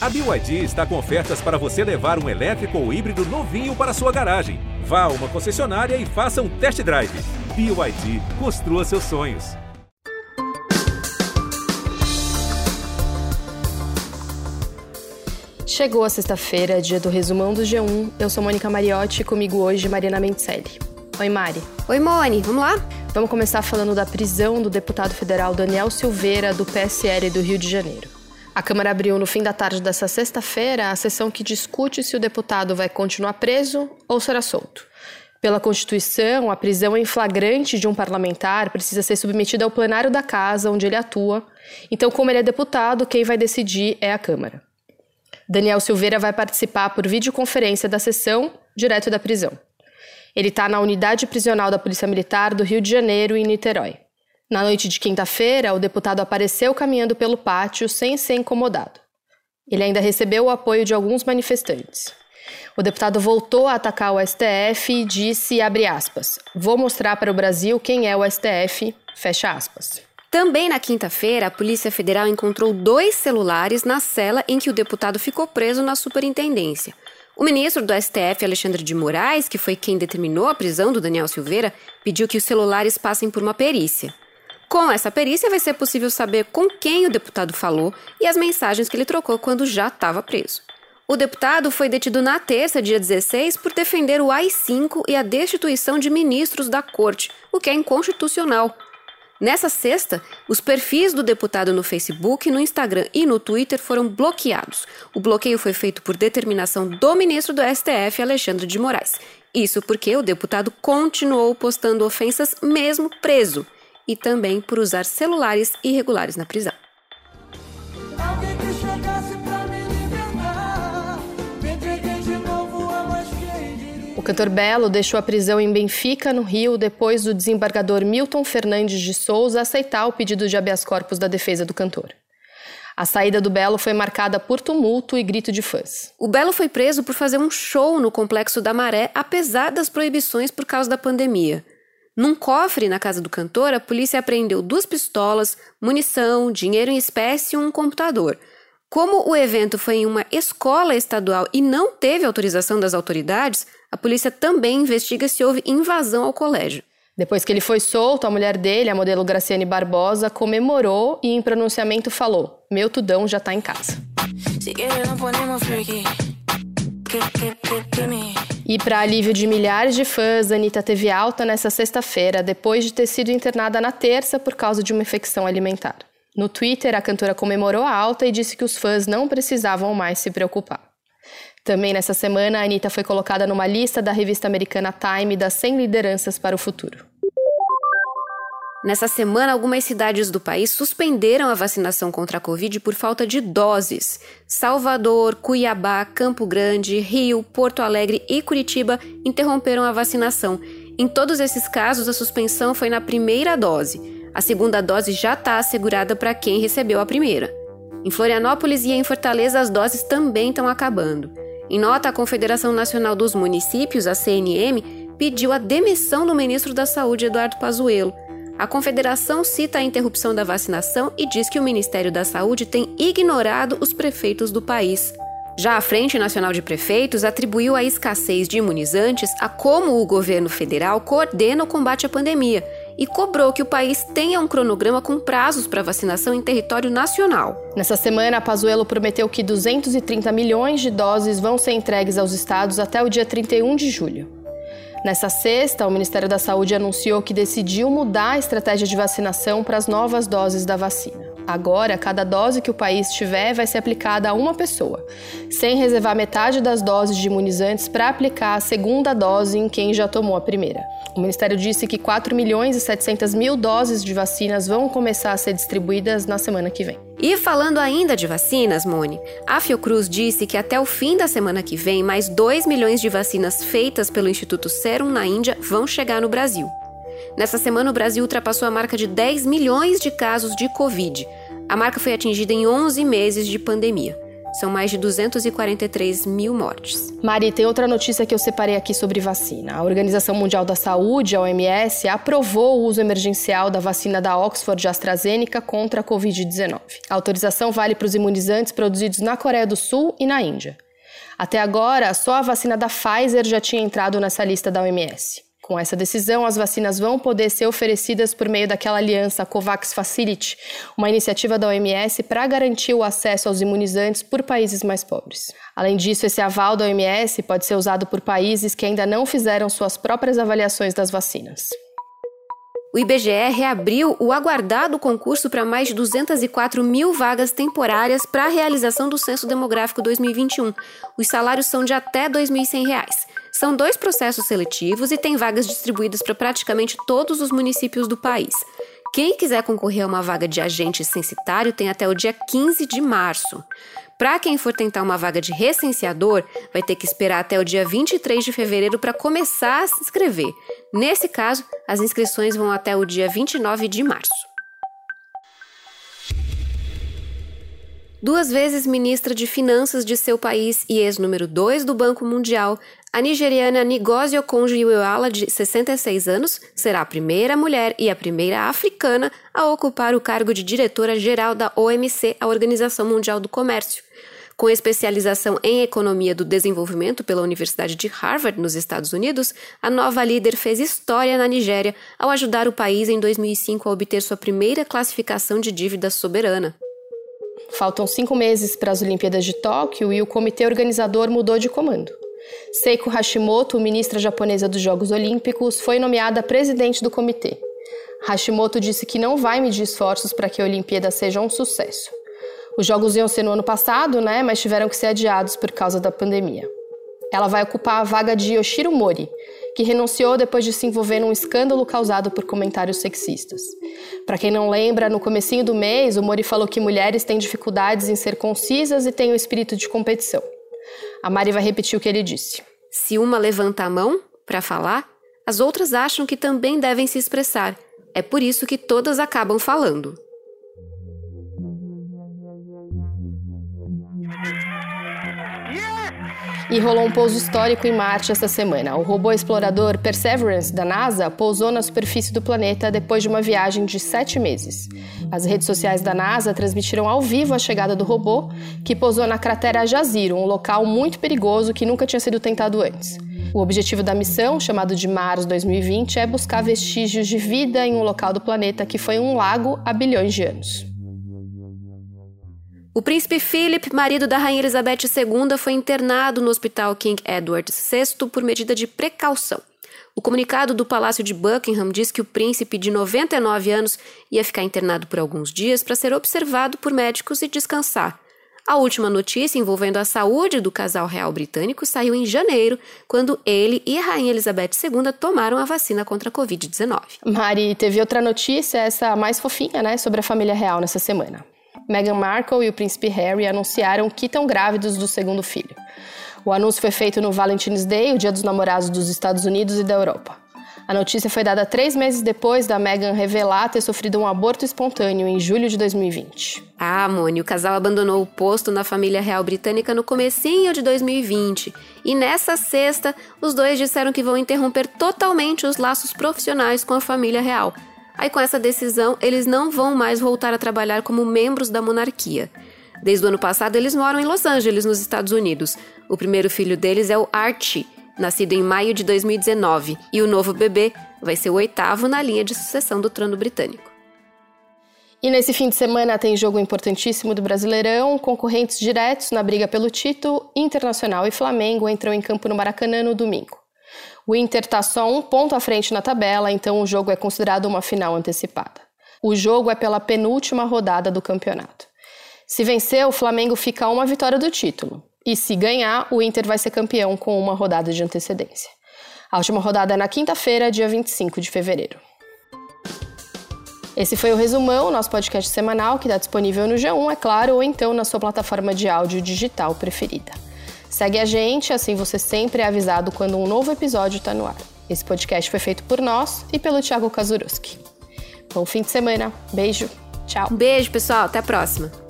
A BYD está com ofertas para você levar um elétrico ou híbrido novinho para sua garagem. Vá a uma concessionária e faça um test drive. BYD, construa seus sonhos. Chegou a sexta-feira, dia do resumão do G1. Eu sou Mônica Mariotti e comigo hoje Mariana Mentelli. Oi, Mari. Oi, Moni, vamos lá? Vamos começar falando da prisão do deputado federal Daniel Silveira, do PSL do Rio de Janeiro. A Câmara abriu no fim da tarde dessa sexta-feira a sessão que discute se o deputado vai continuar preso ou será solto. Pela Constituição, a prisão em flagrante de um parlamentar precisa ser submetida ao plenário da casa onde ele atua. Então, como ele é deputado, quem vai decidir é a Câmara. Daniel Silveira vai participar por videoconferência da sessão direto da prisão. Ele está na unidade prisional da Polícia Militar do Rio de Janeiro, em Niterói. Na noite de quinta-feira, o deputado apareceu caminhando pelo pátio sem ser incomodado. Ele ainda recebeu o apoio de alguns manifestantes. O deputado voltou a atacar o STF e disse, aspas, vou mostrar para o Brasil quem é o STF, fecha aspas. Também na quinta-feira, a Polícia Federal encontrou dois celulares na cela em que o deputado ficou preso na superintendência. O ministro do STF, Alexandre de Moraes, que foi quem determinou a prisão do Daniel Silveira, pediu que os celulares passem por uma perícia. Com essa perícia, vai ser possível saber com quem o deputado falou e as mensagens que ele trocou quando já estava preso. O deputado foi detido na terça, dia 16, por defender o AI-5 e a destituição de ministros da corte, o que é inconstitucional. Nessa sexta, os perfis do deputado no Facebook, no Instagram e no Twitter foram bloqueados. O bloqueio foi feito por determinação do ministro do STF, Alexandre de Moraes. Isso porque o deputado continuou postando ofensas mesmo preso e também por usar celulares irregulares na prisão. cantor Belo deixou a prisão em Benfica, no Rio, depois do desembargador Milton Fernandes de Souza aceitar o pedido de habeas corpus da defesa do cantor. A saída do Belo foi marcada por tumulto e grito de fãs. O Belo foi preso por fazer um show no Complexo da Maré, apesar das proibições por causa da pandemia. Num cofre na casa do cantor, a polícia apreendeu duas pistolas, munição, dinheiro em espécie e um computador. Como o evento foi em uma escola estadual e não teve autorização das autoridades, a polícia também investiga se houve invasão ao colégio. Depois que ele foi solto, a mulher dele, a modelo Graciane Barbosa, comemorou e em pronunciamento falou: Meu tudão já tá em casa. E para alívio de milhares de fãs, Anitta teve alta nessa sexta-feira, depois de ter sido internada na terça por causa de uma infecção alimentar. No Twitter, a cantora comemorou a alta e disse que os fãs não precisavam mais se preocupar. Também nessa semana, a Anitta foi colocada numa lista da revista americana Time das 100 lideranças para o futuro. Nessa semana, algumas cidades do país suspenderam a vacinação contra a Covid por falta de doses. Salvador, Cuiabá, Campo Grande, Rio, Porto Alegre e Curitiba interromperam a vacinação. Em todos esses casos, a suspensão foi na primeira dose. A segunda dose já está assegurada para quem recebeu a primeira. Em Florianópolis e em Fortaleza, as doses também estão acabando. Em nota, a Confederação Nacional dos Municípios, a CNM, pediu a demissão do ministro da Saúde, Eduardo Pazuello. A confederação cita a interrupção da vacinação e diz que o Ministério da Saúde tem ignorado os prefeitos do país. Já a Frente Nacional de Prefeitos atribuiu a escassez de imunizantes a como o governo federal coordena o combate à pandemia e cobrou que o país tenha um cronograma com prazos para vacinação em território nacional. Nessa semana, a Pazuello prometeu que 230 milhões de doses vão ser entregues aos estados até o dia 31 de julho. Nessa sexta, o Ministério da Saúde anunciou que decidiu mudar a estratégia de vacinação para as novas doses da vacina. Agora, cada dose que o país tiver vai ser aplicada a uma pessoa, sem reservar metade das doses de imunizantes para aplicar a segunda dose em quem já tomou a primeira. O Ministério disse que 4 milhões e 700 mil doses de vacinas vão começar a ser distribuídas na semana que vem. E falando ainda de vacinas, Mone, a Fiocruz disse que até o fim da semana que vem, mais 2 milhões de vacinas feitas pelo Instituto Serum na Índia vão chegar no Brasil. Nessa semana, o Brasil ultrapassou a marca de 10 milhões de casos de Covid. A marca foi atingida em 11 meses de pandemia. São mais de 243 mil mortes. Mari, tem outra notícia que eu separei aqui sobre vacina. A Organização Mundial da Saúde, a OMS, aprovou o uso emergencial da vacina da Oxford AstraZeneca contra a Covid-19. A autorização vale para os imunizantes produzidos na Coreia do Sul e na Índia. Até agora, só a vacina da Pfizer já tinha entrado nessa lista da OMS. Com essa decisão, as vacinas vão poder ser oferecidas por meio daquela aliança COVAX Facility, uma iniciativa da OMS para garantir o acesso aos imunizantes por países mais pobres. Além disso, esse aval da OMS pode ser usado por países que ainda não fizeram suas próprias avaliações das vacinas. O IBGE reabriu o aguardado concurso para mais de 204 mil vagas temporárias para a realização do Censo Demográfico 2021. Os salários são de até R$ 2.100. São dois processos seletivos e tem vagas distribuídas para praticamente todos os municípios do país. Quem quiser concorrer a uma vaga de agente censitário tem até o dia 15 de março. Para quem for tentar uma vaga de recenseador, vai ter que esperar até o dia 23 de fevereiro para começar a se inscrever. Nesse caso, as inscrições vão até o dia 29 de março. Duas vezes ministra de Finanças de seu país e ex-número 2 do Banco Mundial, a nigeriana Ngozi Okonjo-Iweala, de 66 anos, será a primeira mulher e a primeira africana a ocupar o cargo de diretora-geral da OMC, a Organização Mundial do Comércio. Com especialização em Economia do Desenvolvimento pela Universidade de Harvard, nos Estados Unidos, a nova líder fez história na Nigéria ao ajudar o país em 2005 a obter sua primeira classificação de dívida soberana. Faltam cinco meses para as Olimpíadas de Tóquio e o comitê organizador mudou de comando. Seiko Hashimoto, ministra japonesa dos Jogos Olímpicos, foi nomeada presidente do comitê. Hashimoto disse que não vai medir esforços para que a Olimpíada seja um sucesso. Os jogos iam ser no ano passado, né, mas tiveram que ser adiados por causa da pandemia. Ela vai ocupar a vaga de Yoshiro Mori, que renunciou depois de se envolver num escândalo causado por comentários sexistas. Para quem não lembra, no comecinho do mês, o Mori falou que mulheres têm dificuldades em ser concisas e têm o espírito de competição. A Mari vai repetir o que ele disse. Se uma levanta a mão para falar, as outras acham que também devem se expressar. É por isso que todas acabam falando. E rolou um pouso histórico em Marte esta semana. O robô explorador Perseverance da NASA pousou na superfície do planeta depois de uma viagem de sete meses. As redes sociais da NASA transmitiram ao vivo a chegada do robô, que pousou na cratera Jaziro, um local muito perigoso que nunca tinha sido tentado antes. O objetivo da missão, chamado de Mars 2020, é buscar vestígios de vida em um local do planeta que foi um lago há bilhões de anos. O príncipe Philip, marido da rainha Elizabeth II, foi internado no hospital King Edward VI por medida de precaução. O comunicado do Palácio de Buckingham diz que o príncipe de 99 anos ia ficar internado por alguns dias para ser observado por médicos e descansar. A última notícia envolvendo a saúde do casal real britânico saiu em janeiro, quando ele e a rainha Elizabeth II tomaram a vacina contra a Covid-19. Mari, teve outra notícia, essa mais fofinha, né, sobre a família real nessa semana. Meghan Markle e o príncipe Harry anunciaram que estão grávidos do segundo filho. O anúncio foi feito no Valentine's Day, o Dia dos Namorados dos Estados Unidos e da Europa. A notícia foi dada três meses depois da Meghan revelar ter sofrido um aborto espontâneo em julho de 2020. Ah, Moni, o casal abandonou o posto na família real britânica no comecinho de 2020. E nessa sexta, os dois disseram que vão interromper totalmente os laços profissionais com a família real, Aí, com essa decisão, eles não vão mais voltar a trabalhar como membros da monarquia. Desde o ano passado, eles moram em Los Angeles, nos Estados Unidos. O primeiro filho deles é o Archie, nascido em maio de 2019, e o novo bebê vai ser o oitavo na linha de sucessão do trono britânico. E nesse fim de semana tem jogo importantíssimo do Brasileirão, concorrentes diretos na briga pelo título, Internacional e Flamengo entram em campo no Maracanã no domingo. O Inter está só um ponto à frente na tabela, então o jogo é considerado uma final antecipada. O jogo é pela penúltima rodada do campeonato. Se vencer, o Flamengo fica uma vitória do título. E se ganhar, o Inter vai ser campeão com uma rodada de antecedência. A última rodada é na quinta-feira, dia 25 de fevereiro. Esse foi o Resumão, nosso podcast semanal que está disponível no G1, é claro, ou então na sua plataforma de áudio digital preferida. Segue a gente, assim você sempre é avisado quando um novo episódio está no ar. Esse podcast foi feito por nós e pelo Thiago Kazuruski. Bom fim de semana. Beijo. Tchau. Um beijo, pessoal. Até a próxima.